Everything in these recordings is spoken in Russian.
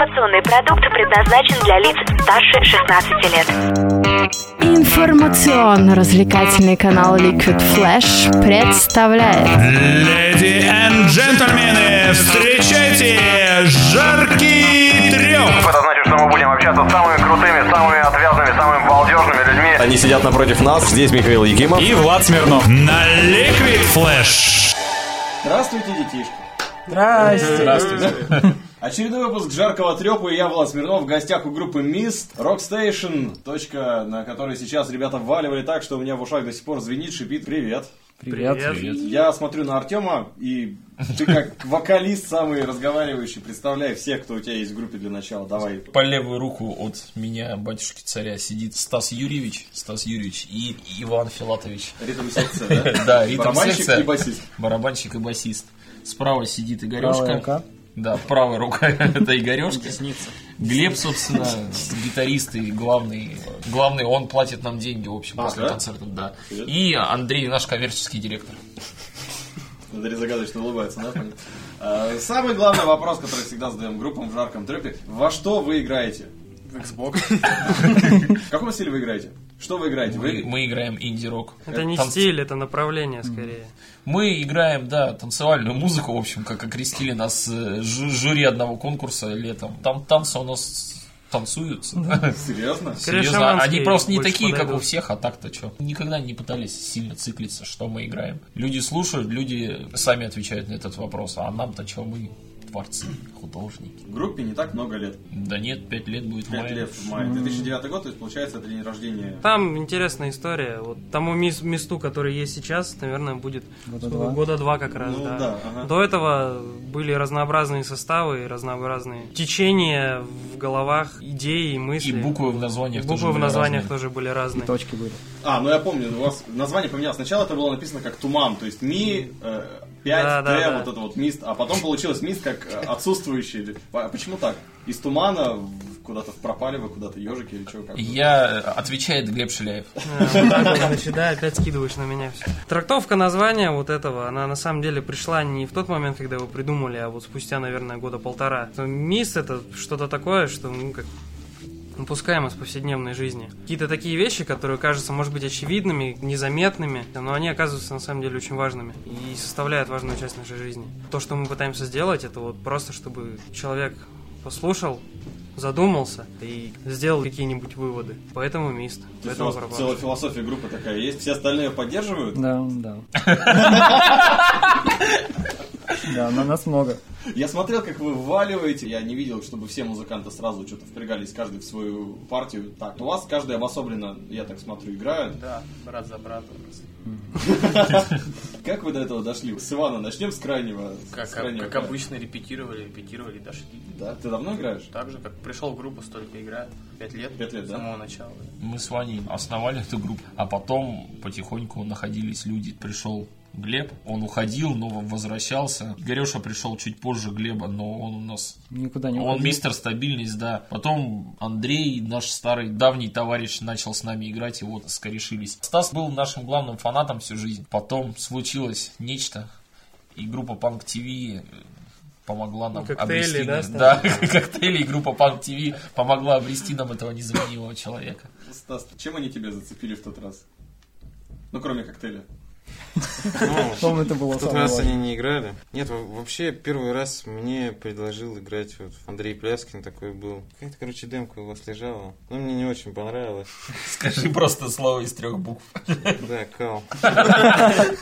Информационный продукт предназначен для лиц старше 16 лет. Информационно-развлекательный канал Liquid Flash представляет Леди и джентльмены, встречайте жаркий треп! Это значит, что мы будем общаться с самыми крутыми, самыми отвязными, самыми балдежными людьми. Они сидят напротив нас. Здесь Михаил Якимов. И Влад Смирнов на Liquid Flash. Здравствуйте, детишки. Здравствуйте. Очередной выпуск жаркого трепа, и я, Влад Смирнов, в гостях у группы Mist, Rockstation, точка, на которой сейчас ребята вваливали так, что у меня в ушах до сих пор звенит, шипит. Привет. Привет. Я смотрю на Артема, и ты как вокалист самый разговаривающий, представляй всех, кто у тебя есть в группе для начала. Давай. По левую руку от меня, батюшки царя, сидит Стас Юрьевич, Стас Юрьевич и Иван Филатович. Ритм-секция, да? Да, ритм Барабанщик секция. и басист. Барабанщик и басист. Справа сидит Игорешка. Да, правая рука это Игорешка. Глеб, собственно, гитарист и главный, главный, он платит нам деньги, в общем, А, после да? концертов, да. И Андрей, наш коммерческий директор. Андрей загадочно улыбается, да? понятно? А, Самый главный вопрос, который всегда задаем группам в жарком трепе. Во что вы играете? В Xbox. В каком стиле вы играете? Что вы играете? Мы, Вы... мы играем инди-рок. Это не Танц- стиль, это направление скорее. Мы играем, да, танцевальную музыку, в общем, как окрестили нас э, жю- жюри одного конкурса летом. Там танцы у нас танцуются. Серьезно? Скорее, Серьезно, шаманские они просто не такие, как у подойдут. всех, а так-то что. Никогда не пытались сильно циклиться, что мы играем. Люди слушают, люди сами отвечают на этот вопрос, а нам-то что, мы творцы, художники. В группе не так много лет. Да нет, пять лет будет в Пять мае. лет в мае. 2009 год, то есть получается это день рождения. Там интересная история. Вот тому месту, который есть сейчас, наверное, будет Года сколько? два. года два как раз. Ну да. да, ага. До этого были разнообразные составы, разнообразные течения в головах, идеи и мысли. И буквы в названиях И тоже буквы в были названиях разные. тоже были разные. Точки были. А, ну я помню, у вас название поменялось. Сначала это было написано как Туман, то есть Ми, э, 5, Да, Т, да, да. вот это вот Мист, а потом получилось Мист как э, отсутствующий. А почему так? Из Тумана куда-то в Пропалево, куда-то ежики или что? Как Я, э, отвечает Глеб Шиляев. Значит, да, опять скидываешь на меня все. Трактовка названия вот этого, она на самом деле пришла не в тот момент, когда его придумали, а вот спустя, наверное, года полтора. Мисс это что-то такое, что, ну, как упускаем из повседневной жизни. Какие-то такие вещи, которые кажутся, может быть, очевидными, незаметными, но они оказываются на самом деле очень важными и составляют важную часть нашей жизни. То, что мы пытаемся сделать, это вот просто, чтобы человек послушал, задумался и сделал какие-нибудь выводы. Поэтому мист. У Поэтому барабан. целая философия группы такая есть, все остальные поддерживают? Да, да. Да, на нас много. Я смотрел, как вы вваливаете, я не видел, чтобы все музыканты сразу что-то впрягались, каждый в свою партию. Так, у вас каждый обособленно, я так смотрю, играет. Да, брат за брата. Как вы до этого дошли? С Ивана начнем с крайнего. Как, с крайнего обычно репетировали, репетировали, дошли. Да, ты давно играешь? Так же, как пришел в группу, столько играю. Пять лет. Пять лет, с да? самого начала. Мы с Ваней основали эту группу, а потом потихоньку находились люди. Пришел Глеб, он уходил, но возвращался. Игореша пришел чуть позже Глеба, но он у нас... Никуда не Он уходил. мистер стабильность, да. Потом Андрей, наш старый давний товарищ, начал с нами играть, и вот скорешились. Стас был нашим главным фанатом всю жизнь. Потом случилось нечто, и группа Punk TV помогла нам Коктейли, обрести... да, нам- да, коктейли и группа Punk TV помогла обрести нам этого незаменимого человека. Стас, чем они тебя зацепили в тот раз? Ну, кроме коктейля. Помню, это было В тот раз они не играли. Нет, во- вообще первый раз мне предложил играть вот Андрей Пляскин такой был. Какая-то, короче, демка у вас лежала. Но мне не очень понравилось. Скажи просто слово из трех букв. Да, кал.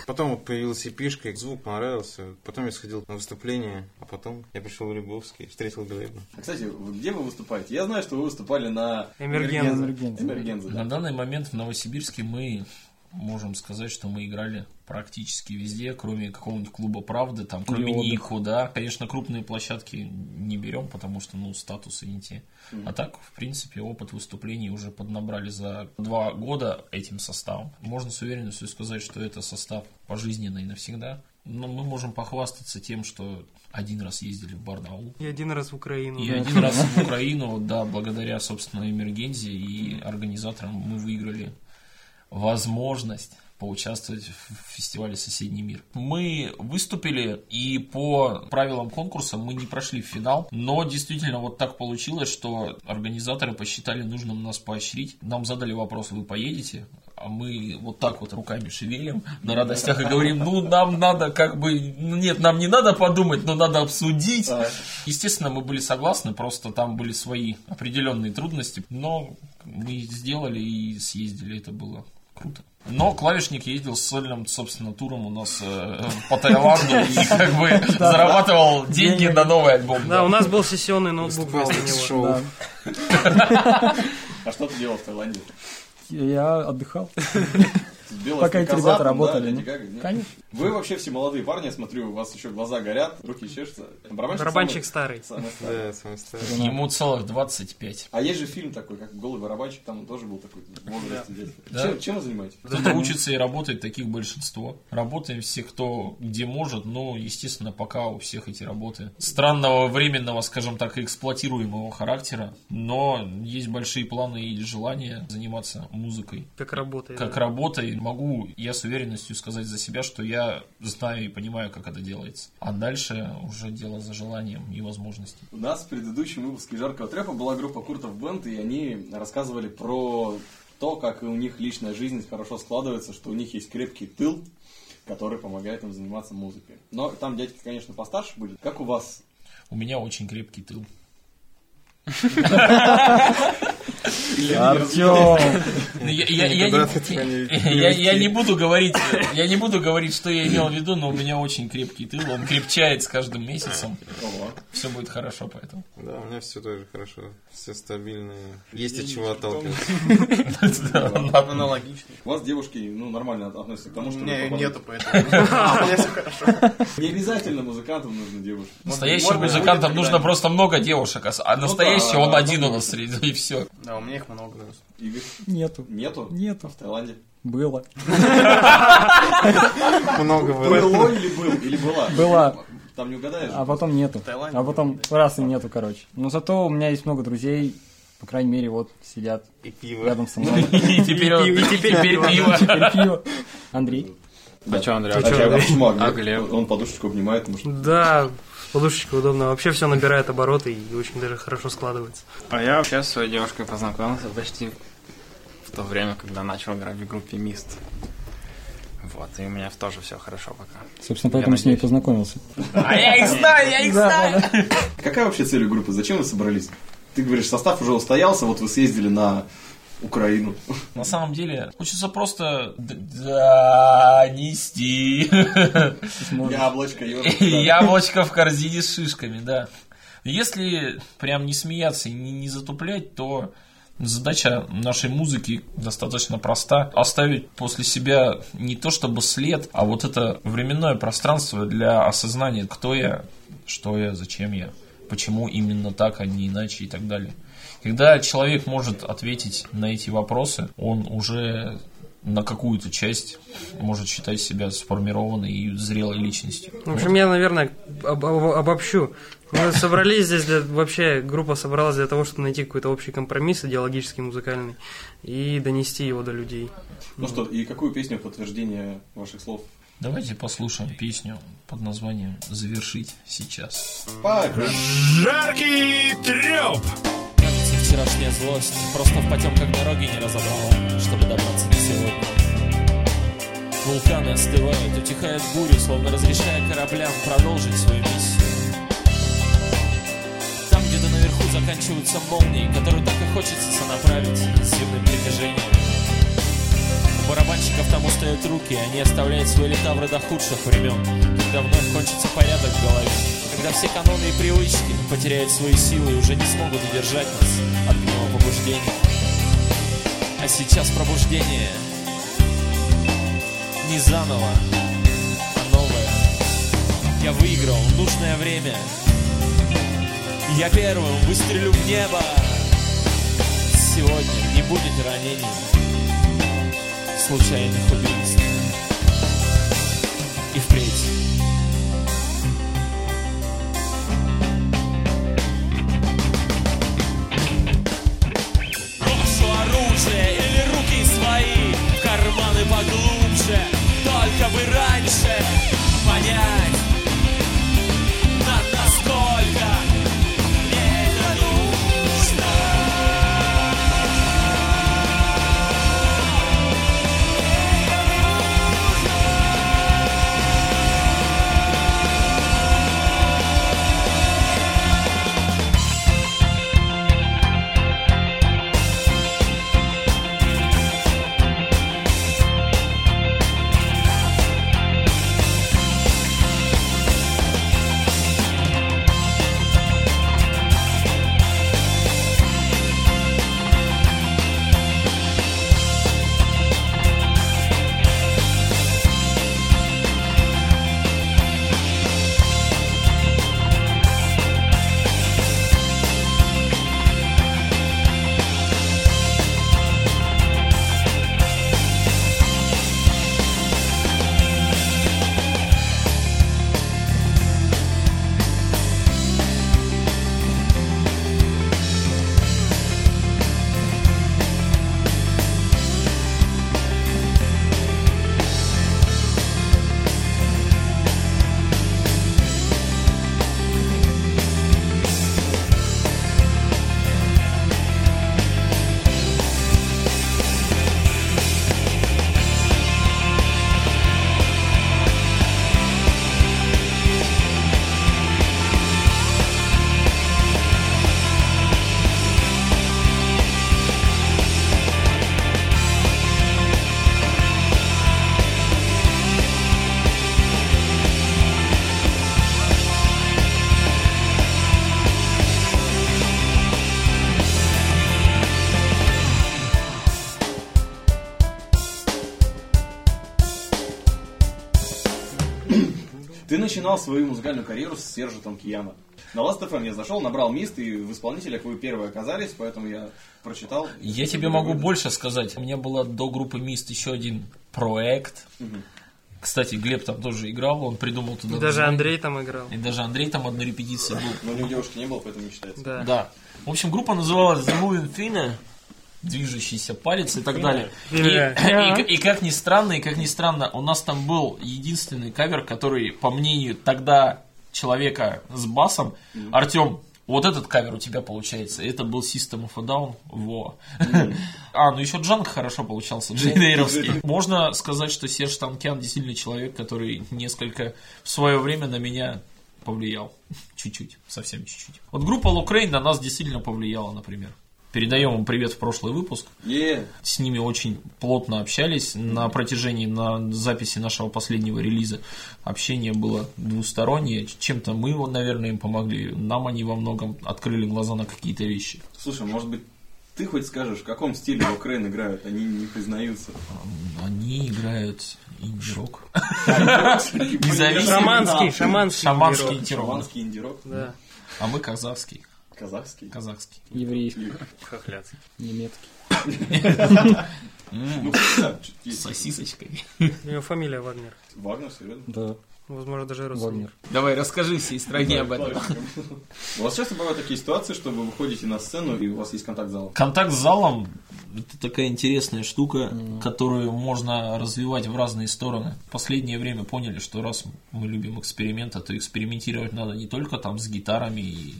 Потом вот появилась эпишка, звук понравился. Потом я сходил на выступление, а потом я пришел в Любовский, встретил Глеба. А, Кстати, где вы выступаете? Я знаю, что вы выступали на Эмергензе. На данный момент в Новосибирске мы можем сказать, что мы играли практически везде, кроме какого-нибудь клуба «Правды», там, кроме. Нику, да. Конечно, крупные площадки не берем, потому что, ну, статусы не те. А так, в принципе, опыт выступлений уже поднабрали за два года этим составом. Можно с уверенностью сказать, что это состав пожизненный навсегда. Но мы можем похвастаться тем, что один раз ездили в Барнаул, И один раз в Украину. и один раз в Украину, да, благодаря, собственно, Эмергензе и организаторам мы выиграли возможность поучаствовать в фестивале «Соседний мир». Мы выступили, и по правилам конкурса мы не прошли в финал, но действительно вот так получилось, что организаторы посчитали нужным нас поощрить. Нам задали вопрос, вы поедете? А мы вот так вот руками шевелим на радостях и говорим, ну нам надо как бы, нет, нам не надо подумать, но надо обсудить. Естественно, мы были согласны, просто там были свои определенные трудности, но мы сделали и съездили, это было круто. Но клавишник ездил с сольным, собственно, туром у нас э, по Таиланду и как бы зарабатывал деньги на новый альбом. Да, у нас был сессионный ноутбук вместо него. А что ты делал в Таиланде? Я отдыхал. С белым Пока эти ребята работали, да, ну, Леди Гага, нет? конечно. Вы вообще все молодые парни, я смотрю, у вас еще глаза горят, руки чешутся. Барабанщик, Барабанщик самый- старый. самый старый. Да, самый старый. Ему целых 25. А есть же фильм такой, как «Голый барабанщик», там он тоже был такой в возрасте детства. Да. Чем, чем вы занимаетесь? Кто-то учится и работает, таких большинство. Работаем все, кто где может, но, естественно, пока у всех эти работы странного, временного, скажем так, эксплуатируемого характера, но есть большие планы и желание заниматься музыкой. Как работает. Как да. работой могу я с уверенностью сказать за себя, что я знаю и понимаю, как это делается. А дальше уже дело за желанием и возможностью. У нас в предыдущем выпуске «Жаркого трепа» была группа Куртов Бенд, и они рассказывали про то, как у них личная жизнь хорошо складывается, что у них есть крепкий тыл, который помогает им заниматься музыкой. Но там дядьки, конечно, постарше были. Как у вас? У меня очень крепкий тыл. Артем! Я, я- не, этого не- я- я не буду говорить, я не буду говорить, что я имел в виду, но у меня очень крепкий тыл, он крепчает с каждым месяцем. Все будет хорошо, поэтому. Да, у меня все тоже хорошо. Все стабильные. Есть от чего отталкиваться. Аналогично. У вас девушки, ну, нормально относятся к тому, что... Нету, поэтому. А, меня все хорошо. Не обязательно музыкантам нужны девушки. Настоящим музыкантам нужно просто много девушек, а а настоящий он один у нас среди, и все. Да, у меня их много. Игорь? Нету. Нету? Нету. В Таиланде? Было. Много было. Было или был? Или была? Была. Там не угадаешь? А потом нету. А потом раз и нету, короче. Но зато у меня есть много друзей, по крайней мере, вот сидят И пиво. рядом со мной. И теперь, он- И теперь пиво. Теперь пиво. Андрей. А что, Андрей? А а почему А? Глеб? Он подушечку обнимает, что... Да, с подушечкой удобно. Вообще все набирает обороты и очень даже хорошо складывается. А я вообще с своей девушкой познакомился почти в то время, когда начал играть в группе Мист. Вот, и у меня тоже все хорошо пока. Собственно, поэтому с ней познакомился. А я их знаю, я их знаю. Какая вообще цель у группы? Зачем вы собрались? Ты говоришь, состав уже устоялся, вот вы съездили на Украину. На самом деле, хочется просто донести Яблочко, яблочко в корзине с шишками, да. Если прям не смеяться и не, не затуплять, то задача нашей музыки достаточно проста. Оставить после себя не то чтобы след, а вот это временное пространство для осознания, кто я, что я, зачем я, почему именно так, а не иначе и так далее. Когда человек может ответить на эти вопросы, он уже на какую-то часть может считать себя сформированной и зрелой личностью. В общем, я, наверное, об- об- обобщу. Мы собрались здесь, для, вообще группа собралась для того, чтобы найти какой-то общий компромисс идеологический, музыкальный, и донести его до людей. Ну что, и какую песню в подтверждение ваших слов? Давайте послушаем песню под названием «Завершить сейчас». Погнали. Жаркий треп! Вчерашняя злость просто в потемках дороги не разобрала, чтобы добраться до сегодня. Вулканы остывают, утихают бури, словно разрешая кораблям продолжить свою миссию. Там где-то наверху заканчиваются молнии, которые так и хочется сонаправить сильным притяжением. Барабанщиков там устают руки, они оставляют свои летавры до худших времен, когда вновь кончится порядок в голове, когда все каноны и привычки потеряют свои силы и уже не смогут удержать нас от гнева побуждения. А сейчас пробуждение не заново, а новое. Я выиграл нужное время. Я первым выстрелю в небо. Сегодня не будет ранений, случайных убийств. И впредь. Брошу оружие или руки свои в карманы поглубже, только бы раньше. Начинал свою музыкальную карьеру с Сержа Танкияна. На Last FM я зашел, набрал мист, и в исполнителях вы первые оказались, поэтому я прочитал. Я тебе могу больше сказать. У меня была до группы Мист еще один проект. Мгм. Кстати, Глеб там тоже играл, он придумал туда И даже. Андрей там играл. И даже Андрей там одной репетиции был. Но у него девушки не было, поэтому не считается. Да. Да. В общем, группа называлась The Moving Finger, движущийся палец и так далее. И, Finger. и- и как ни странно, и как ни странно, у нас там был единственный кавер, который, по мнению тогда человека с басом, Артем, вот этот кавер у тебя получается. Это был System of a Down. Во. А, ну еще Junk хорошо получался, Jane Air -овский. Можно сказать, что Серж Танкян действительно человек, который несколько в свое время на меня повлиял. Чуть-чуть, совсем чуть-чуть. Вот группа Лукрейн на нас действительно повлияла, например. Передаем им привет в прошлый выпуск. Yeah. С ними очень плотно общались на протяжении на записи нашего последнего релиза. Общение было двустороннее. Чем-то мы, наверное, им помогли. Нам они во многом открыли глаза на какие-то вещи. Слушай, может быть, ты хоть скажешь, в каком стиле Украин играют? Они не признаются. Они играют инди-рок. Шаманский, шаманский Шаманский инди-рок. А мы казахский. Казахский. Казахский. Еврейский, Хохляцкий. немецкий. Ну, С сосисочкой. У него фамилия Вагнер. Вагнер, серьезно? Да, Возможно, даже родственник. Вагнер. Давай, расскажи всей стране об этом. У вас часто бывают такие ситуации, что вы выходите на сцену и у вас есть контакт с залом? Контакт с залом – это такая интересная штука, которую можно развивать в разные стороны. В последнее время поняли, что раз мы любим эксперименты, то экспериментировать надо не только там с гитарами и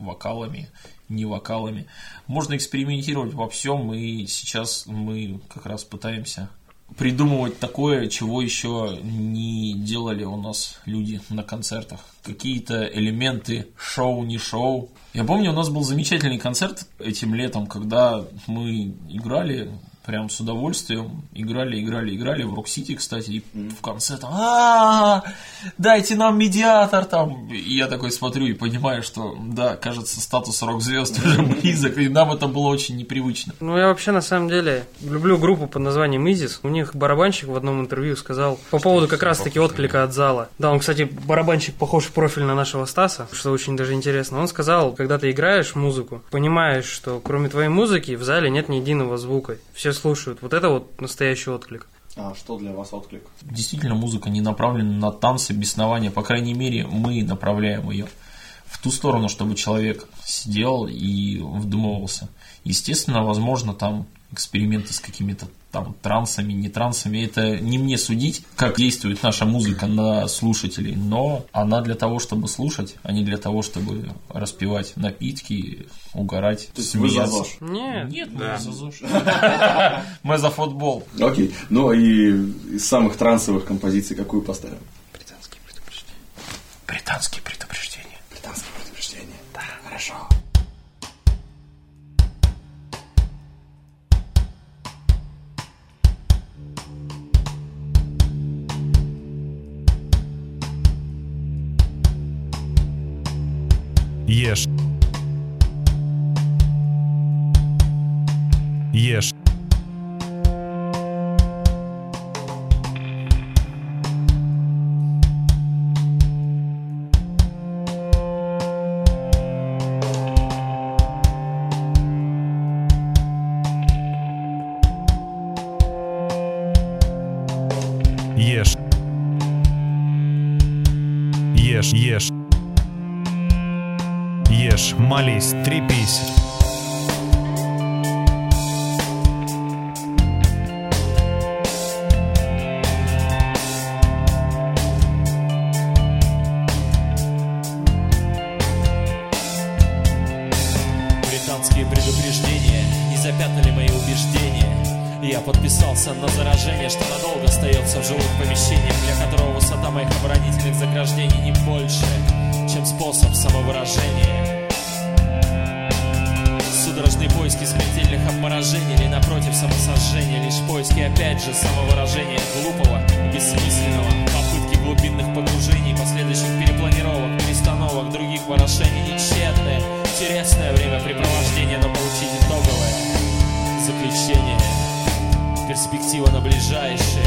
вокалами, не вокалами. Можно экспериментировать во всем, и сейчас мы как раз пытаемся придумывать такое, чего еще не делали у нас люди на концертах. Какие-то элементы шоу, не шоу. Я помню, у нас был замечательный концерт этим летом, когда мы играли прям с удовольствием. Играли, играли, играли в Рок-Сити, кстати, и в конце там «А, дайте нам медиатор там. И я такой смотрю и понимаю, что да, кажется, статус рок-звезд уже близок, и нам это было очень непривычно. Ну, я вообще, на самом деле, люблю группу под названием Изис. У них барабанщик в одном интервью сказал по поводу как раз-таки отклика от зала. Да, он, кстати, барабанщик похож в профиль на нашего Стаса, что очень даже интересно. Он сказал, когда ты играешь музыку, понимаешь, что кроме твоей музыки в зале нет ни единого звука. Все слушают. Вот это вот настоящий отклик. А что для вас отклик? Действительно, музыка не направлена на танцы, беснования. По крайней мере, мы направляем ее в ту сторону, чтобы человек сидел и вдумывался. Естественно, возможно, там эксперименты с какими-то там трансами, не трансами. Это не мне судить, как действует наша музыка на слушателей, но она для того, чтобы слушать, а не для того, чтобы распивать напитки, угорать, То есть вы за смеяться. ЗОЖ? Нет. Нет, мы Да. не за ЗОЖ. Мы за футбол. Окей. Ну и из самых трансовых композиций какую поставим? Британские предупреждения. Британские молись, трепись. Британские предупреждения не запятнали мои убеждения Я подписался на заражение, что надолго остается в жилых помещениях Для которого высота моих оборонительных заграждений не больше, чем способ самовыражения Судорожные поиски смертельных обморожений Или напротив самосожжения. Лишь поиски опять же самовыражения глупого и бессмысленного. Попытки глубинных погружений Последующих перепланировок, перестановок Других ворошений. Нечетное Интересное времяпрепровождение Но получить итоговое заключение. Перспектива на ближайшие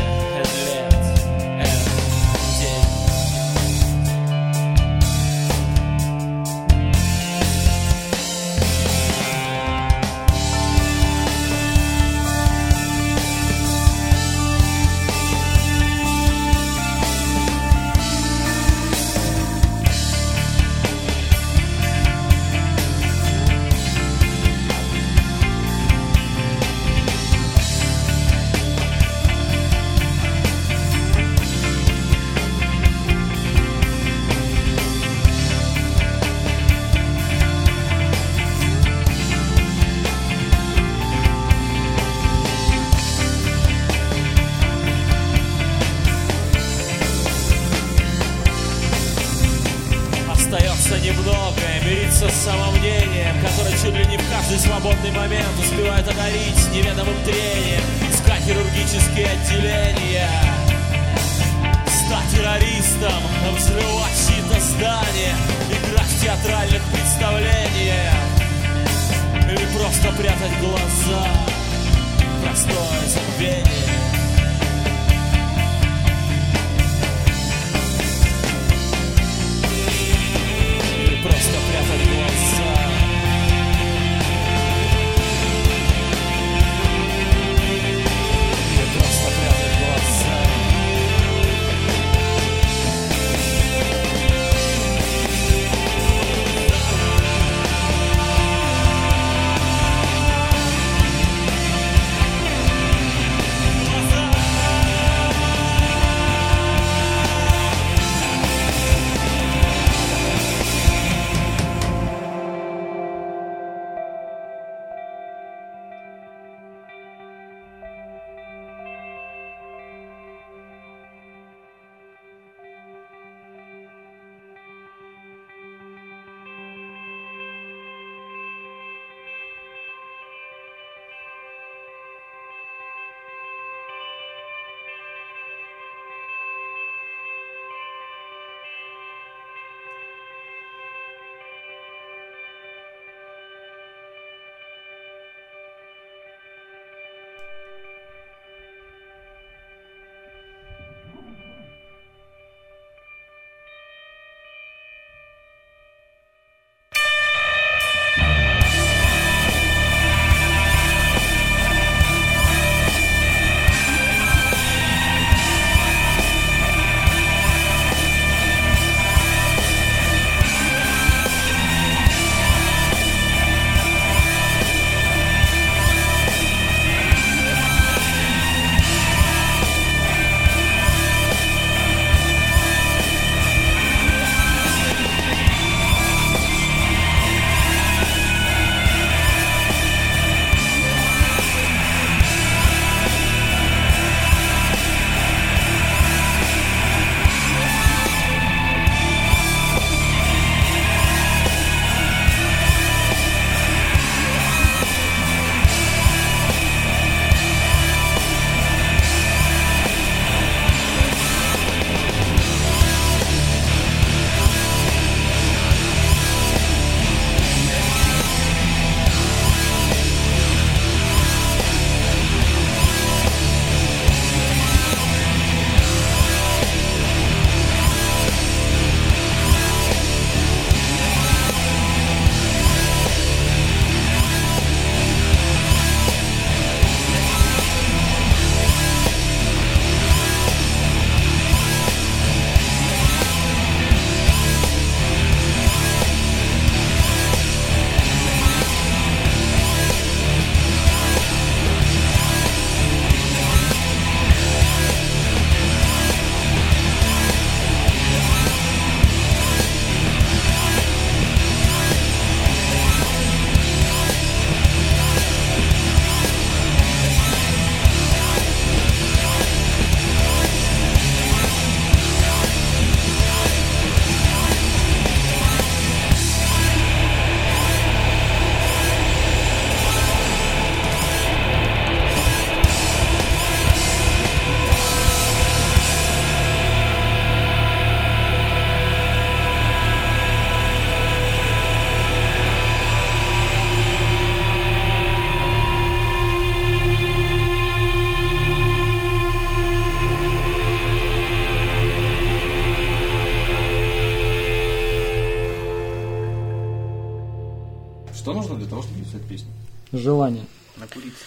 Желание. Накуриться.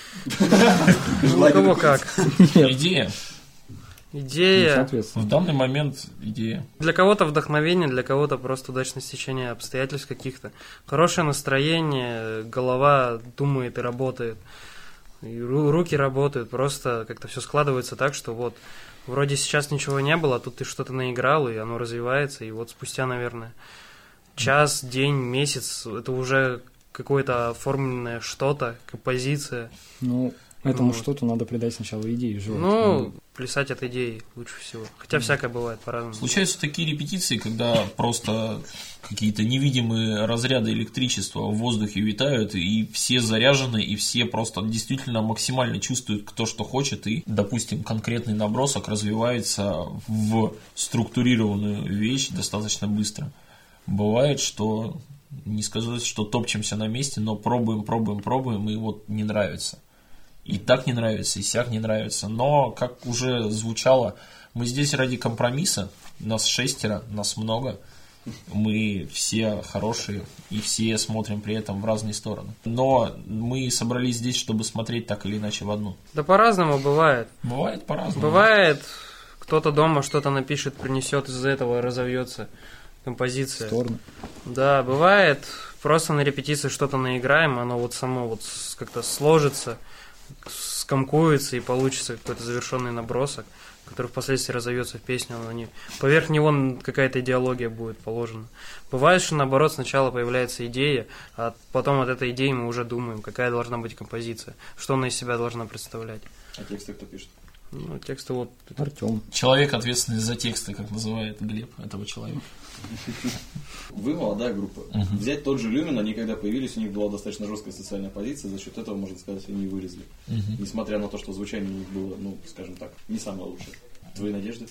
Ну, кого как. Идея. Идея. В данный момент идея. Для кого-то вдохновение, для кого-то просто удачное стечение обстоятельств каких-то. Хорошее настроение, голова думает и работает. И ру- руки работают, просто как-то все складывается так, что вот вроде сейчас ничего не было, а тут ты что-то наиграл, и оно развивается, и вот спустя, наверное, час, день, месяц, это уже какое-то оформленное что-то, композиция. Ну, этому Вот. что-то надо придать сначала идею, желательно. Ну, плясать от идеи лучше всего. Хотя всякое бывает по-разному. Случаются такие репетиции, когда просто какие-то невидимые разряды электричества в воздухе витают, и все заряжены, и все просто действительно максимально чувствуют, кто что хочет, и, допустим, конкретный набросок развивается в структурированную вещь достаточно быстро. Бывает, что не сказать, что топчемся на месте, но пробуем, пробуем, пробуем, и вот не нравится. И так не нравится, и сяк не нравится. Но, как уже звучало, мы здесь ради компромисса. Нас шестеро, нас много. Мы все хорошие и все смотрим при этом в разные стороны. Но мы собрались здесь, чтобы смотреть так или иначе в одну. Да по-разному бывает. Бывает по-разному. Бывает, кто-то дома что-то напишет, принесет, из-за этого разовьется композиция. Сторону. Да, бывает, просто на репетиции что-то наиграем, оно вот само вот как-то сложится, скомкуется и получится какой-то завершенный набросок, который впоследствии разовьется в песню, но не... поверх него какая-то идеология будет положена. Бывает, что наоборот сначала появляется идея, а потом от этой идеи мы уже думаем, какая должна быть композиция, что она из себя должна представлять. А тексты кто пишет? Ну, тексты вот... Артем. Человек, ответственный за тексты, как называет Глеб этого человека. Вы молодая группа. Мгм. Взять тот же Люмин, они когда появились, у них была достаточно жесткая социальная позиция, за счет этого, можно сказать, они и вылезли. Мгм. Несмотря на то, что звучание у них было, ну, скажем так, не самое лучшее. Твои надежды?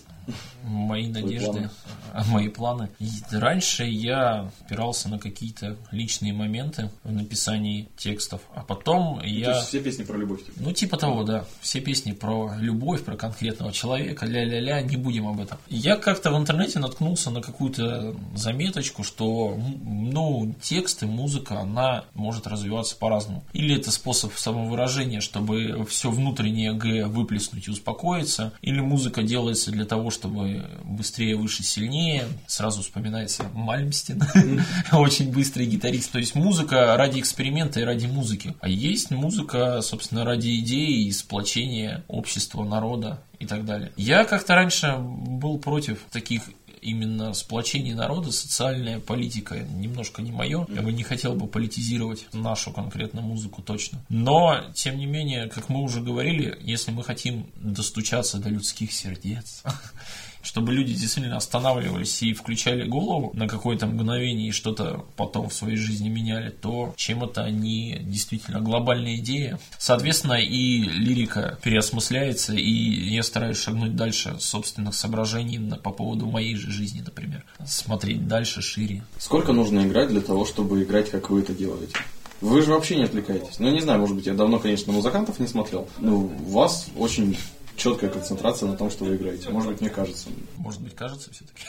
Мои Твои надежды, планы? а, мои планы. И раньше я опирался на какие-то личные моменты в написании текстов, а потом Ну, То я... есть все песни про любовь. типа. Ну, типа того, да. Все песни про любовь, про конкретного человека, ля-ля-ля, не будем об этом. Я как-то в интернете наткнулся на какую-то заметочку, что, ну, тексты, музыка, она может развиваться по-разному. Или это способ самовыражения, чтобы все внутреннее Г выплеснуть и успокоиться, или музыка делается для того, чтобы быстрее, выше, сильнее. Сразу вспоминается Мальмстин, очень быстрый гитарист. То есть музыка ради эксперимента и ради музыки. А есть музыка, собственно, ради идеи и сплочения общества, народа и так далее. Я как-то раньше был против таких именно сплочений народа, социальная политика немножко не мое. Я бы не хотел бы политизировать нашу конкретно музыку точно. Но, тем не менее, как мы уже говорили, если мы хотим достучаться до людских сердец, чтобы люди действительно останавливались и включали голову на какое-то мгновение и что-то потом в своей жизни меняли, то чем это они действительно глобальная идея. Соответственно, и лирика переосмысляется, и я стараюсь шагнуть дальше собственных соображений по поводу моей же жизни, например. Смотреть дальше, шире. Сколько нужно играть для того, чтобы играть, как вы это делаете? Вы же вообще не отвлекаетесь. Ну, не знаю, может быть, я давно, конечно, музыкантов не смотрел. Но у вас очень четкая концентрация на том, что вы играете. Может быть, мне кажется. Может быть, кажется все-таки.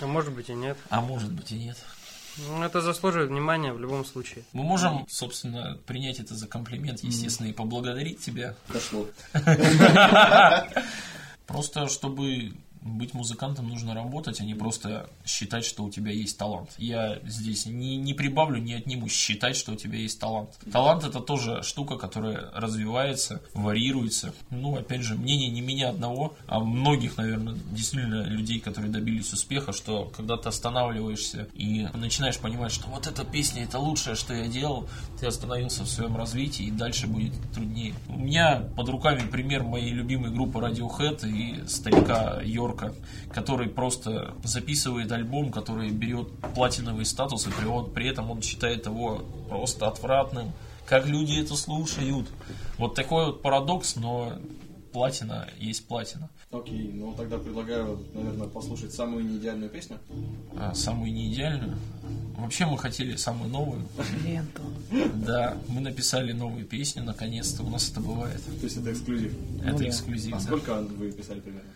А может быть и нет. А может быть и нет. Ну, это заслуживает внимания в любом случае. Мы можем, собственно, принять это за комплимент, естественно, и поблагодарить тебя. Дошло. Просто, чтобы быть музыкантом, нужно работать, а не просто считать, что у тебя есть талант. Я здесь не, не прибавлю, не отниму считать, что у тебя есть талант. Талант это тоже штука, которая развивается, варьируется. Ну, опять же, мнение не меня одного, а многих, наверное, действительно людей, которые добились успеха, что когда ты останавливаешься и начинаешь понимать, что вот эта песня это лучшее, что я делал, ты остановился в своем развитии и дальше будет труднее. У меня под руками пример моей любимой группы Radiohead и старика Йорка, который просто записывает альбом, который берет платиновый статус, и при, он- при этом он считает его просто отвратным. Как люди это слушают. Вот такой вот парадокс, но платина есть платина. Окей, ну тогда предлагаю, наверное, послушать самую неидеальную песню. А самую неидеальную. Вообще мы хотели самую новую. Ленту. Да, мы написали новую песню, наконец-то у нас это бывает. То есть это эксклюзив. Это Ну да. эксклюзив, А да. сколько вы писали примерно?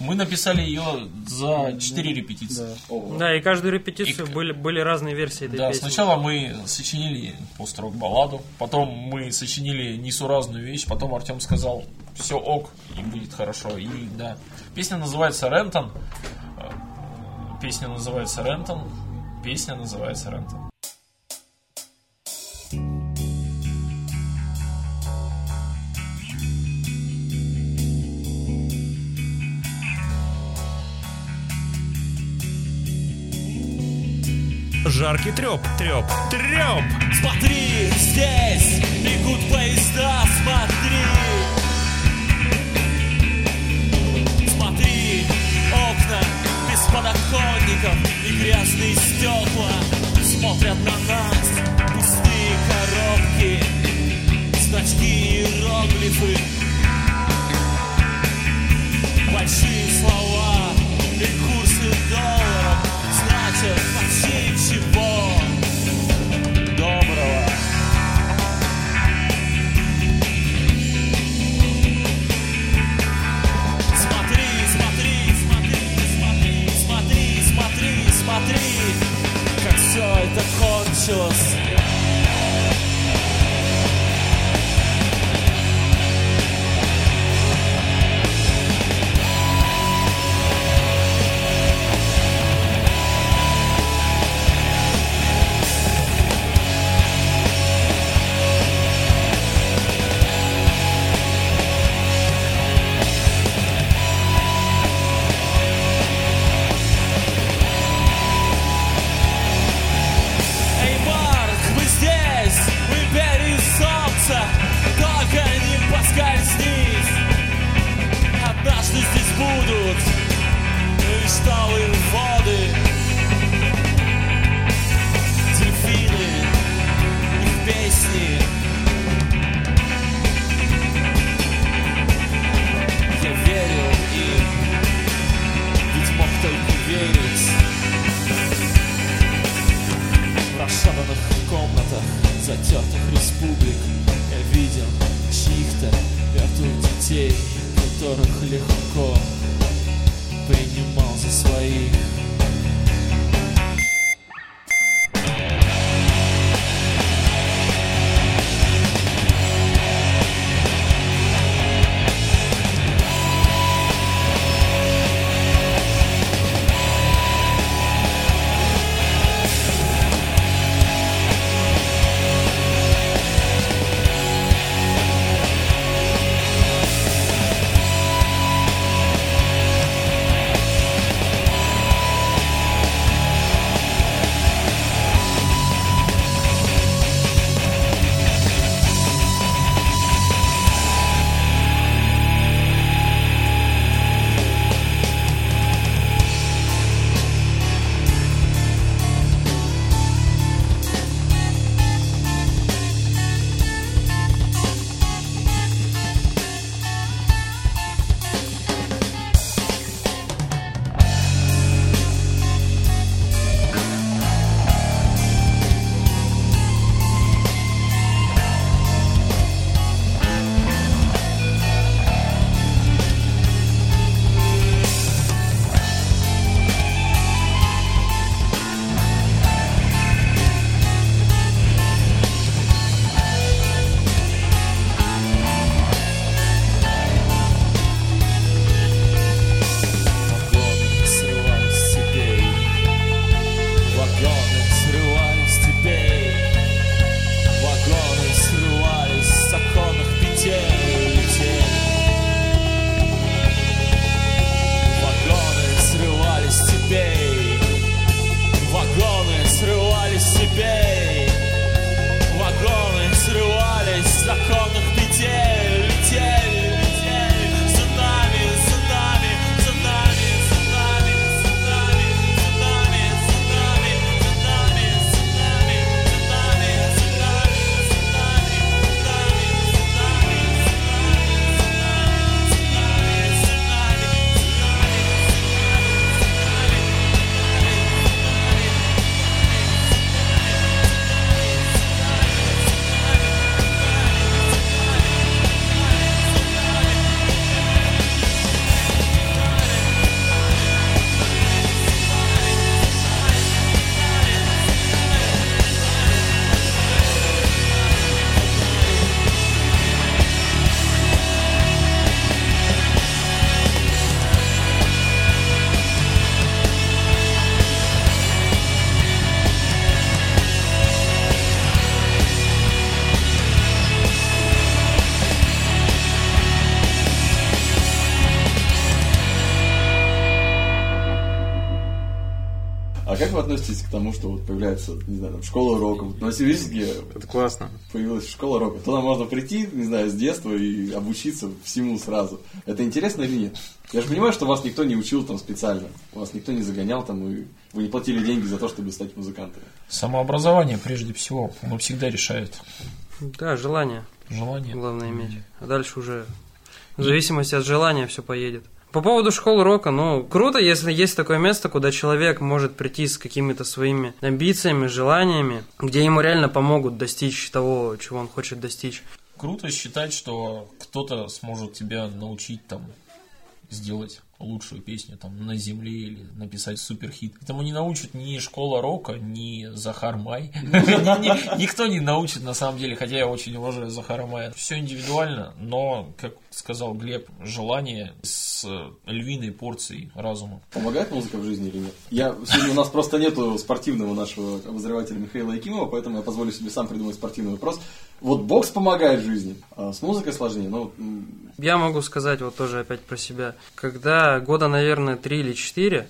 Мы написали ее за 4 репетиции. Да, и каждую репетицию были, были разные версии этой Да, песни. сначала мы сочинили пост-рок балладу, потом мы сочинили несуразную вещь, потом Артем сказал, все ок, и будет хорошо. И да, песня называется Рентон. Э, Песня называется Рентон. Песня называется Рентон. жаркий треп, треп, треп. Смотри, здесь бегут поезда, смотри. Смотри, окна без подоконников и грязные стекла смотрят на нас. Пустые коробки, значки и иероглифы precious. затертых республик. Я видел чьих-то мертвых детей Которых легко принимал за своих. Тому, что вот появляется, не знаю, там, школа рока? Вот в Новосибирске Это классно. появилась школа рока. Туда можно прийти, не знаю, с детства и обучиться всему сразу. Это интересно или нет? Я же понимаю, что вас никто не учил там специально. Вас никто не загонял там, и вы не платили деньги за то, чтобы стать музыкантами. Самообразование прежде всего, оно всегда решает. Да, желание. Желание. Главное иметь. А дальше уже в зависимости от желания все поедет. По поводу школы рока, ну, круто, если есть такое место, куда человек может прийти с какими-то своими амбициями, желаниями, где ему реально помогут достичь того, чего он хочет достичь. Круто считать, что кто-то сможет тебя научить там сделать лучшую песню там на земле или написать суперхит. Этому не научит ни школа рока, ни Захар Май. Ни- Никто не научит на самом деле, хотя я очень уважаю Захара Мая. Все индивидуально, но, как сказал Глеб, желание с львиной порцией разума. Помогает музыка в жизни или нет? Я, сегодня у нас просто нету спортивного нашего обозревателя Михаила Якимова, поэтому я позволю себе сам придумать спортивный вопрос. Вот бокс помогает в жизни, а с музыкой сложнее. М, Я могу сказать вот тоже опять про себя. Когда года, наверное, три или четыре,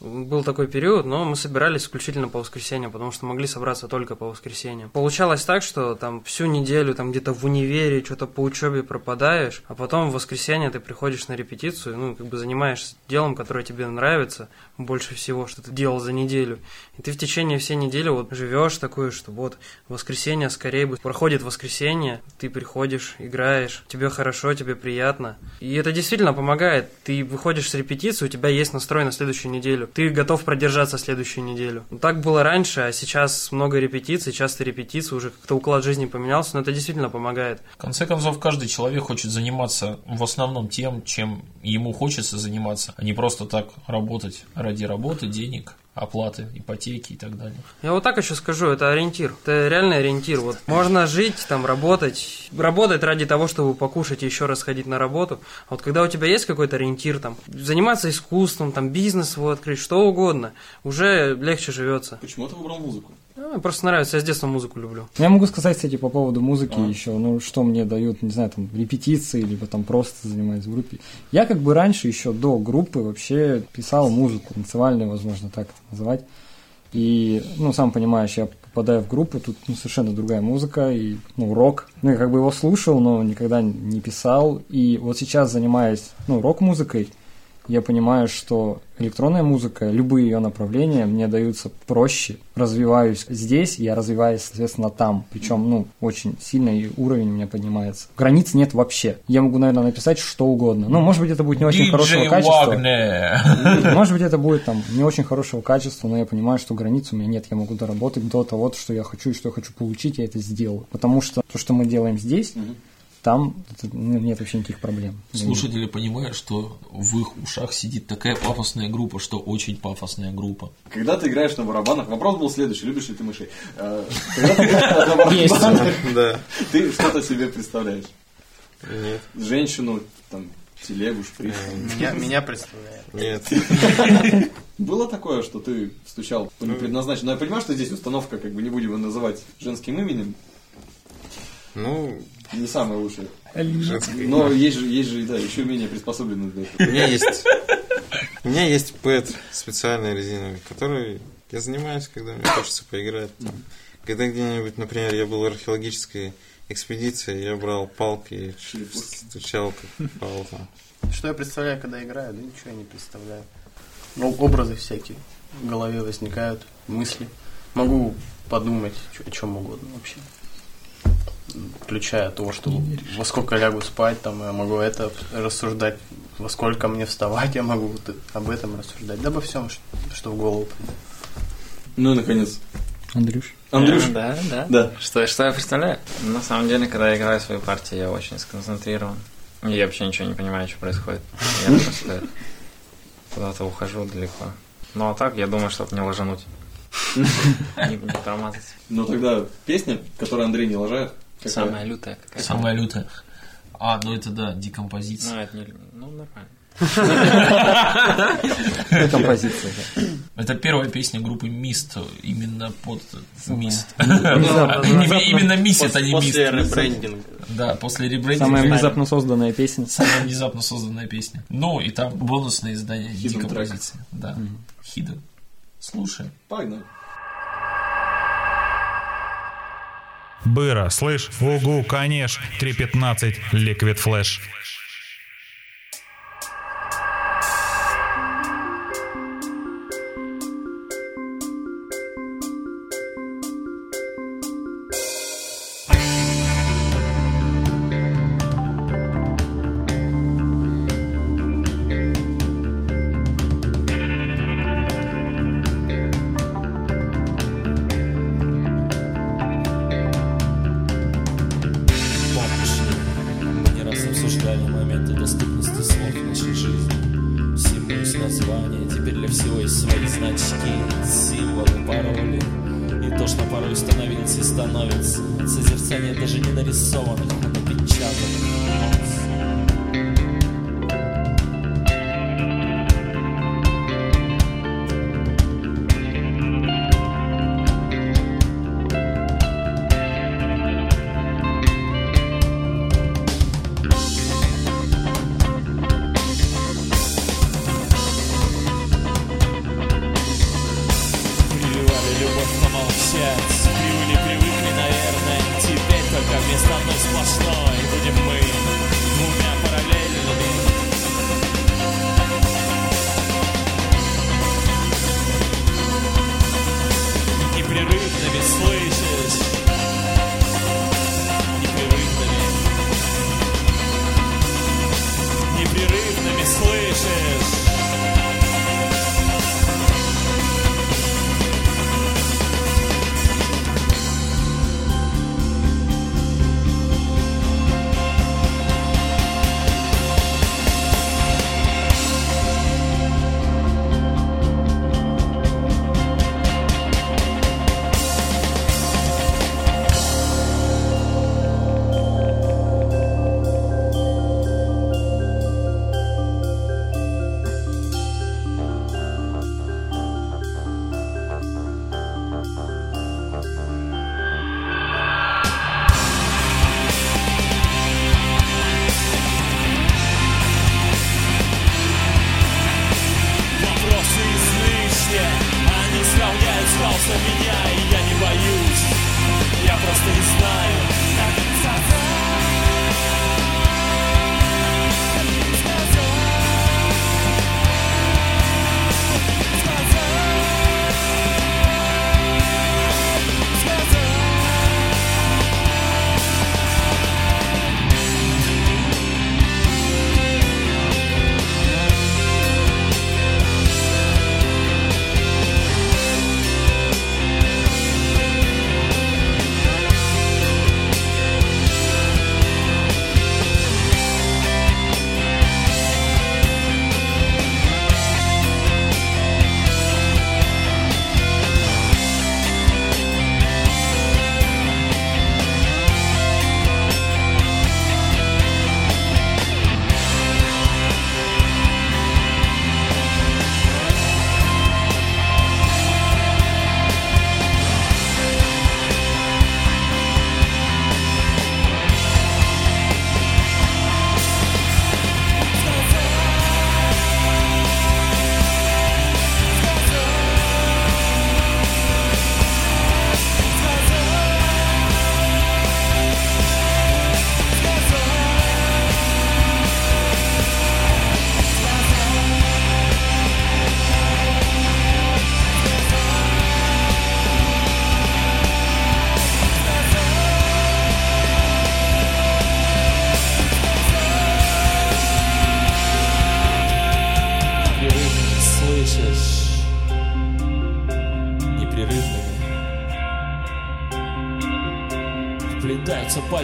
был такой период, но мы собирались исключительно по воскресеньям, потому что могли собраться только по воскресеньям. Получалось так, что там всю неделю там где-то в универе что-то по учебе пропадаешь, а потом в воскресенье ты приходишь на репетицию, ну, как бы занимаешься делом, которое тебе нравится больше всего, что ты делал за неделю. И ты в течение всей недели вот живешь такое, что вот воскресенье скорее бы проходит воскресенье, ты приходишь, играешь, тебе хорошо, тебе приятно. И это действительно помогает. Ты выходишь с репетиции, у тебя есть настрой на следующую неделю. Ты готов продержаться следующую неделю. Ну, Так было раньше, а сейчас много репетиций, часто репетиции, уже как-то уклад жизни поменялся, но это действительно помогает. В конце концов, каждый человек хочет заниматься в основном тем, чем ему хочется заниматься, а не просто так работать ради работы, денег, оплаты, ипотеки и так далее. Я вот так еще скажу, это ориентир. Это реальный ориентир. Вот можно жить, там, работать, работать ради того, чтобы покушать и еще раз ходить на работу. А вот когда у тебя есть какой-то ориентир, там, заниматься искусством, там, бизнес свой открыть, что угодно, уже легче живется. почему ты выбрал музыку? А, мне просто нравится, я с детства музыку люблю. Я могу сказать, кстати, по поводу музыки еще, ну, что мне дают, не знаю, там, репетиции, либо там просто занимаюсь в группе. Я как бы раньше, еще до группы, вообще писал музыку, танцевальную, возможно, так это называть. И, ну, сам понимаешь, я попадаю в группу, тут ну, совершенно другая музыка, и, ну, рок. Ну, я как бы его слушал, но никогда не писал. И вот сейчас, занимаясь, ну, рок-музыкой, я понимаю, что электронная музыка, любые ее направления мне даются проще. Развиваюсь здесь, я развиваюсь, соответственно, там. Причем, ну, очень сильно и уровень у меня поднимается. Границ нет вообще. Я могу, наверное, написать что угодно. Ну, может быть, это будет не очень хорошего Диджей качества. Вагнер. Может быть, это будет там не очень хорошего качества, но я понимаю, что границ у меня нет. Я могу доработать до того, что я хочу и что я хочу получить, я это сделаю. Потому что то, что мы делаем здесь, там это, ну, нет вообще никаких проблем. Слушатели понимают, что в их ушах сидит такая пафосная группа, что очень пафосная группа. Когда ты играешь на барабанах, вопрос был следующий, любишь ли ты мышей? Э, Когда ты играешь на барабанах, Да. ты что-то себе представляешь? Нет. Женщину, там, телегу, шприц. Меня, меня представляет. Нет. Было такое, что ты стучал по непредназначенному? Но я понимаю, что здесь установка, как бы не будем ее называть женским именем, Ну, не самая лучшая. женское Но есть же, есть же, да, еще менее приспособленные для У этого. меня есть... У меня есть пэт специальный резиновый, который я занимаюсь, когда мне хочется поиграть. Там. Когда где-нибудь, например, я был в археологической экспедиции, я брал палки и стучал как пал там. Что я представляю, когда играю? Да ничего я не представляю. Ну, образы всякие в голове возникают, мысли. Могу подумать о чем угодно вообще. Включая то, что во сколько лягу спать, там я могу это рассуждать, во сколько мне вставать, я могу вот об этом рассуждать. Да обо всем, что, что в голову придет. Ну и наконец. Андрюш. Андрюш. Э, Да, да. Да. Что, что я представляю? На самом деле, когда я играю свои партии, я очень сконцентрирован. Я вообще ничего не понимаю, что происходит. Я просто куда-то ухожу далеко. Ну а так, я думаю, чтобы не ложануть. Не, не промазать. Ну тогда песня, которую Андрей не лажает. Какая? Самая лютая какая Самая лютая. А, ну это да, декомпозиция. Ну, это не... Ну, нормально. Композиция. Это первая песня группы Мист, именно под Мист. Именно Мист, это не Мист. После ребрендинга. Да, после ребрендинга. Самая внезапно созданная песня. Самая внезапно созданная песня. Ну, и там бонусное издание декомпозиции. Да. Хиден. слушай Погнали. Быра, слышь, угу, конечно, 3.15, ликвид, Flash.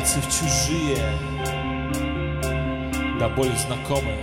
пальцы в чужие, до боли знакомые.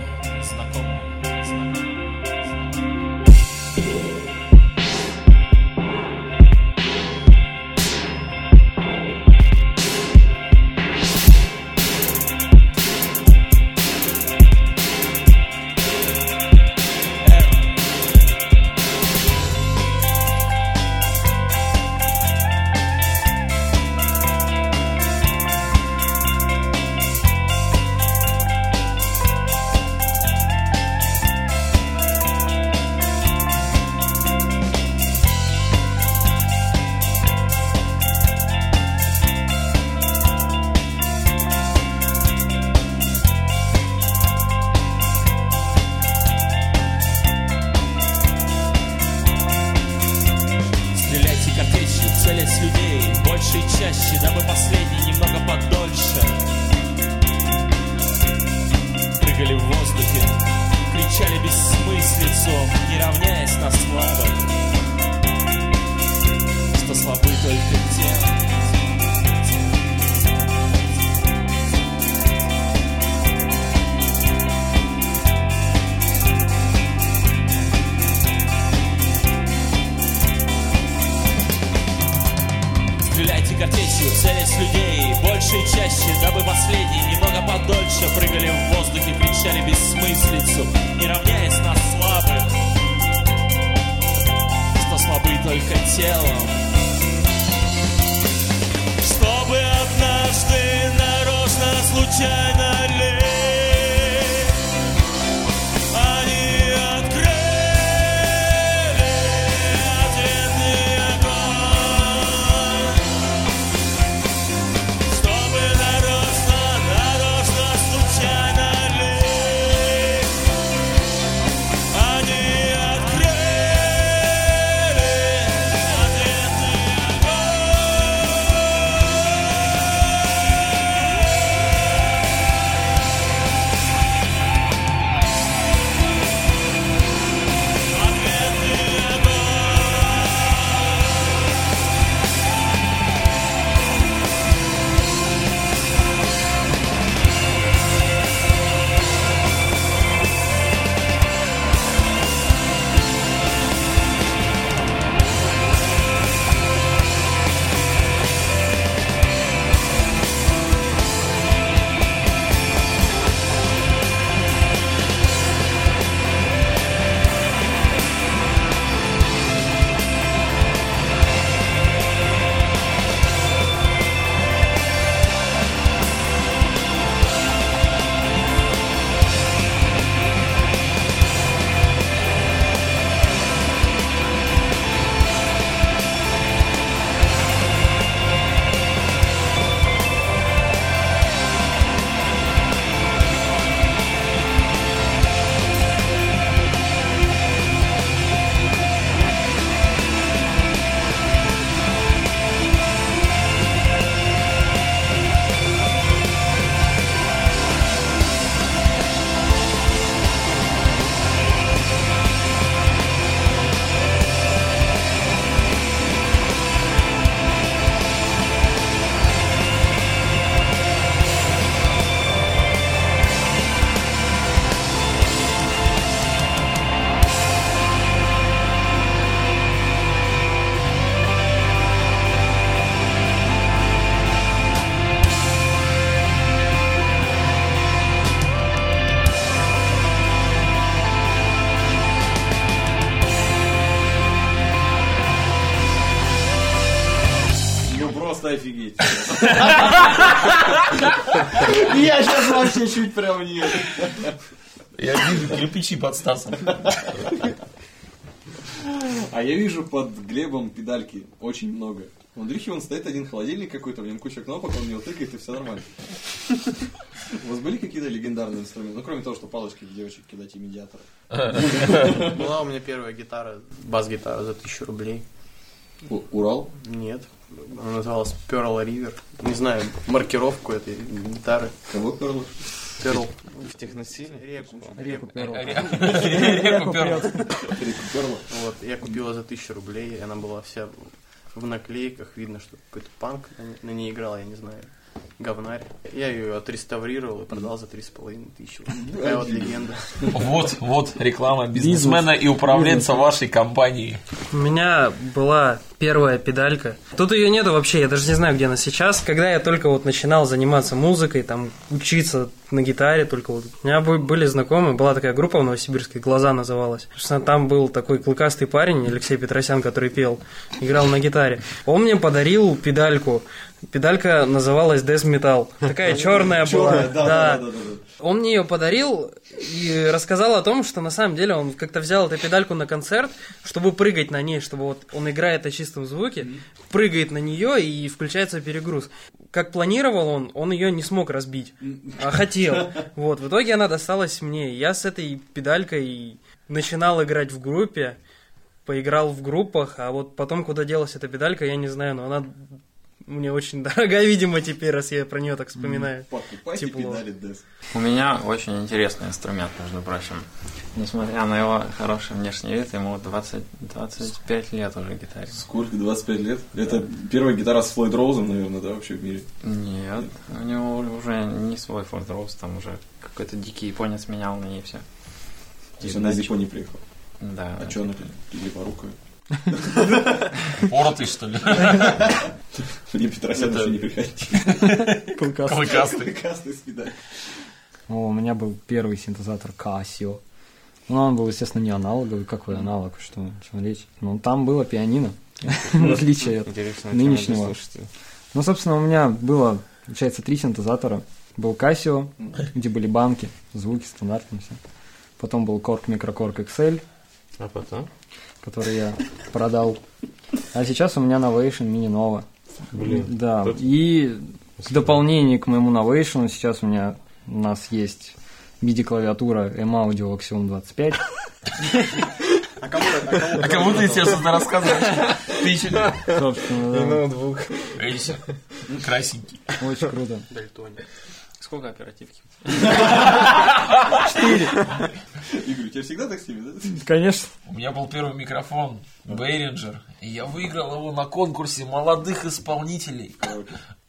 Сейчас вообще чуть прям нет. Я вижу кирпичи под Стасом. А я вижу под Глебом педальки очень много. У Андрюхи он стоит один холодильник какой-то, в нем куча кнопок, он в него тыкает и все нормально. У вас были какие-то легендарные инструменты? Ну, кроме того, что палочки для девочек кидать и медиаторы. Была у меня первая гитара, бас-гитара за тысячу рублей. Урал? Нет. Она называлась Pearl River. Не знаю маркировку этой гитары. Кого Pearl? Pearl. В техносиле? Реку. Реку Перл. Реку Перл. Реку Перл. Вот, я купила за тысячу рублей, и она была вся в наклейках, видно, что какой-то панк на- на ней играл, я не знаю, говнарь. Я ее отреставрировал и продал за три с половиной тысячи. Такая вот легенда. Вот, вот реклама бизнесмена и управленца вашей компании. У меня была первая педалька. Тут ее нету вообще, я даже не знаю, где она сейчас. Когда я только вот начинал заниматься музыкой, там, учиться на гитаре, только вот у меня бы- были знакомые, была такая группа в Новосибирске, «Глаза» называлась. Собственно, там был такой клыкастый парень, Алексей Петросян, который пел, играл на гитаре. Он мне подарил педальку. Педалька называлась Death Metal. Такая черная была. Да, да, да. Он мне ее подарил и рассказал о том, что на самом деле он как-то взял эту педальку на концерт, чтобы прыгать на ней, чтобы вот он играет о чистом звуке, прыгает на нее и включается перегруз. Как планировал он, он ее не смог разбить, а хотел. Вот, в итоге она досталась мне. Я с этой педалькой начинал играть в группе. поиграл в группах, а вот потом куда делась эта педалька, я не знаю, но она мне очень дорога, видимо, теперь, раз я про нее так вспоминаю. Покупайте Тепло. педали DES. У меня очень интересный инструмент, между прочим. Несмотря на его хороший внешний вид, ему 20, 25 лет уже гитаре. Сколько? 25 лет? Это первая гитара с Флойд Роузом, наверное, да, вообще в мире? Нет, у него уже не свой Ford Rose, там уже какой-то дикий японец менял на ней все. То есть она из Японии приехала? Да. А что она липорукая? Поротый, что ли? Мне Петросян еще не приходил. Клыкастый. Клыкастый. Клыкастый с педалью. О, у меня был первый синтезатор Casio. Ну, он был, естественно, не аналоговый, какой аналог, что, о чем речь. Но там было пианино, в отличие от для нынешнего. Ну, собственно, у меня было, получается, три синтезатора. Был Casio, где были банки, звуки стандартные все. Потом был Korg Microkorg XL, А потом? Который я продал. А сейчас у меня Novation Mini Nova. Блин, Да, тут- и в дополнение к моему Novation сейчас у меня у нас есть MIDI-клавиатура M-Audio Axiom 25. А кому, А кому ты сейчас это рассказываешь? Ты еще... Собственно, да. ноутбук. Эйся. Красненький. Очень круто. Дальтоник. Сколько оперативки? Игорь, у тебя всегда так с ними, да? Конечно. У меня был первый микрофон Behringer, и я выиграл его на конкурсе молодых исполнителей.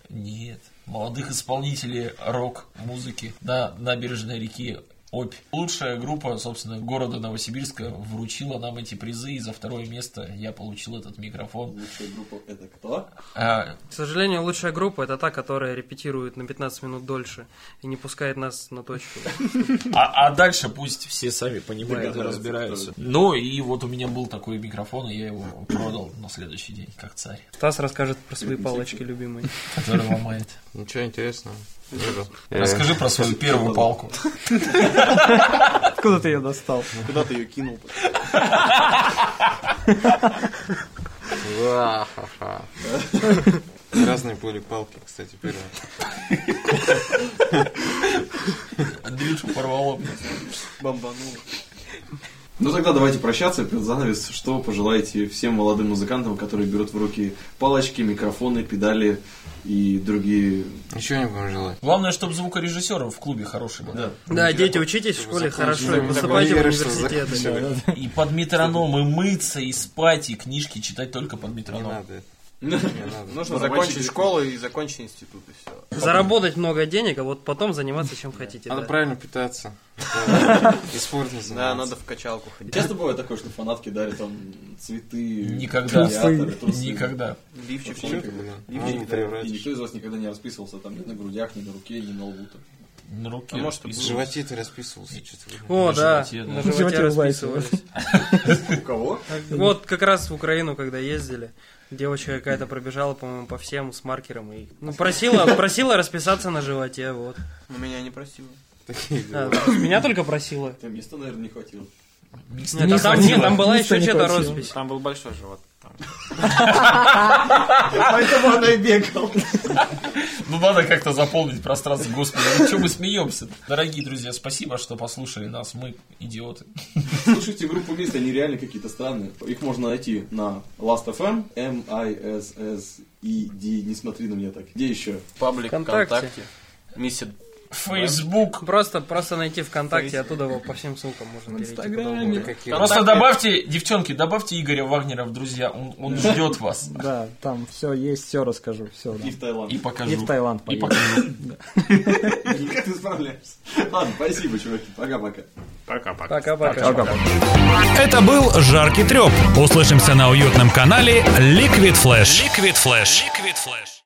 Нет, молодых исполнителей рок-музыки на набережной реки Обь. Лучшая группа, собственно, города Новосибирска вручила нам эти призы, и за второе место я получил этот микрофон. Лучшая группа это кто? А, К сожалению, лучшая группа это та, которая репетирует на 15 минут дольше и не пускает нас на точку. а- а дальше пусть все сами понимают и разбираются. Ну и вот у меня был такой микрофон, и я его продал на следующий день, как царь, Стас расскажет про свои палочки любимые. который ломает. Ничего интересного. Расскажи про свою первую палку. Откуда ты ее достал? Куда ты ее кинул? Разные были палки, кстати, первые. Андрюшу порвало. Бомбанул. Ну тогда давайте прощаться. Под занавес, что пожелаете всем молодым музыкантам, которые берут в руки палочки, микрофоны, педали и другие... Ничего не будем желать. Главное, чтобы звукорежиссер в клубе хороший был. Да, дети, учитесь в школе хорошо, поступайте в университеты. да. И под метроном, и мыться, и спать, и книжки читать только под Не метроном. надо. Не надо. Нужно закончить школу и закончить институт, и все. Заработать много денег, а вот потом заниматься чем хотите. Надо да. правильно питаться. Да. И спортом Да, заниматься. надо в качалку ходить. Часто бывает такое, что фанатки дарят там цветы, Никогда. Никогда. Лифчик. Никто- из вас никогда не расписывался там ни на грудях, ни на руке, ни на лбу. На руке. А может, В расписывал. животе ты расписывался. О, На да, животе, да. на животе расписывались. У кого? Вот как раз в Украину, когда ездили, девочка какая-то пробежала, по-моему, по всем с маркером и ну, просила, просила расписаться на животе, вот. Но меня не просила. Такие А, дела. меня только просила. Там места, наверное, не хватило. Нет, не а там, нет, там была еще чья-то роспись. Там был большой живот. Поэтому она и бегала. Ну надо как-то заполнить пространство. Господи, ну что мы смеемся? Дорогие друзья, спасибо, что послушали нас. Мы идиоты. Слушайте группу Мист, они реально какие-то странные. Их можно найти на Last.fm, M-I-S-S-E-D, не смотри на меня так. Где еще? Паблик Вконтакте. ВКонтакте. Миссия Facebook. Просто, просто найти ВКонтакте, оттуда его по всем ссылкам можно перейти. Просто добавьте, девчонки, добавьте Игоря Вагнера в друзья. Он, он ждет вас. Да, там все есть, все расскажу, все. И в Таиланд. И покажу. И в Таиланд И покажу. Как ты справляешься? Ладно, спасибо, чуваки. Пока-пока. Пока-пока. Пока-пока. Это был «Жаркий треп». Услышимся на уютном канале Liquid Flash. Liquid Flash. Liquid Flash.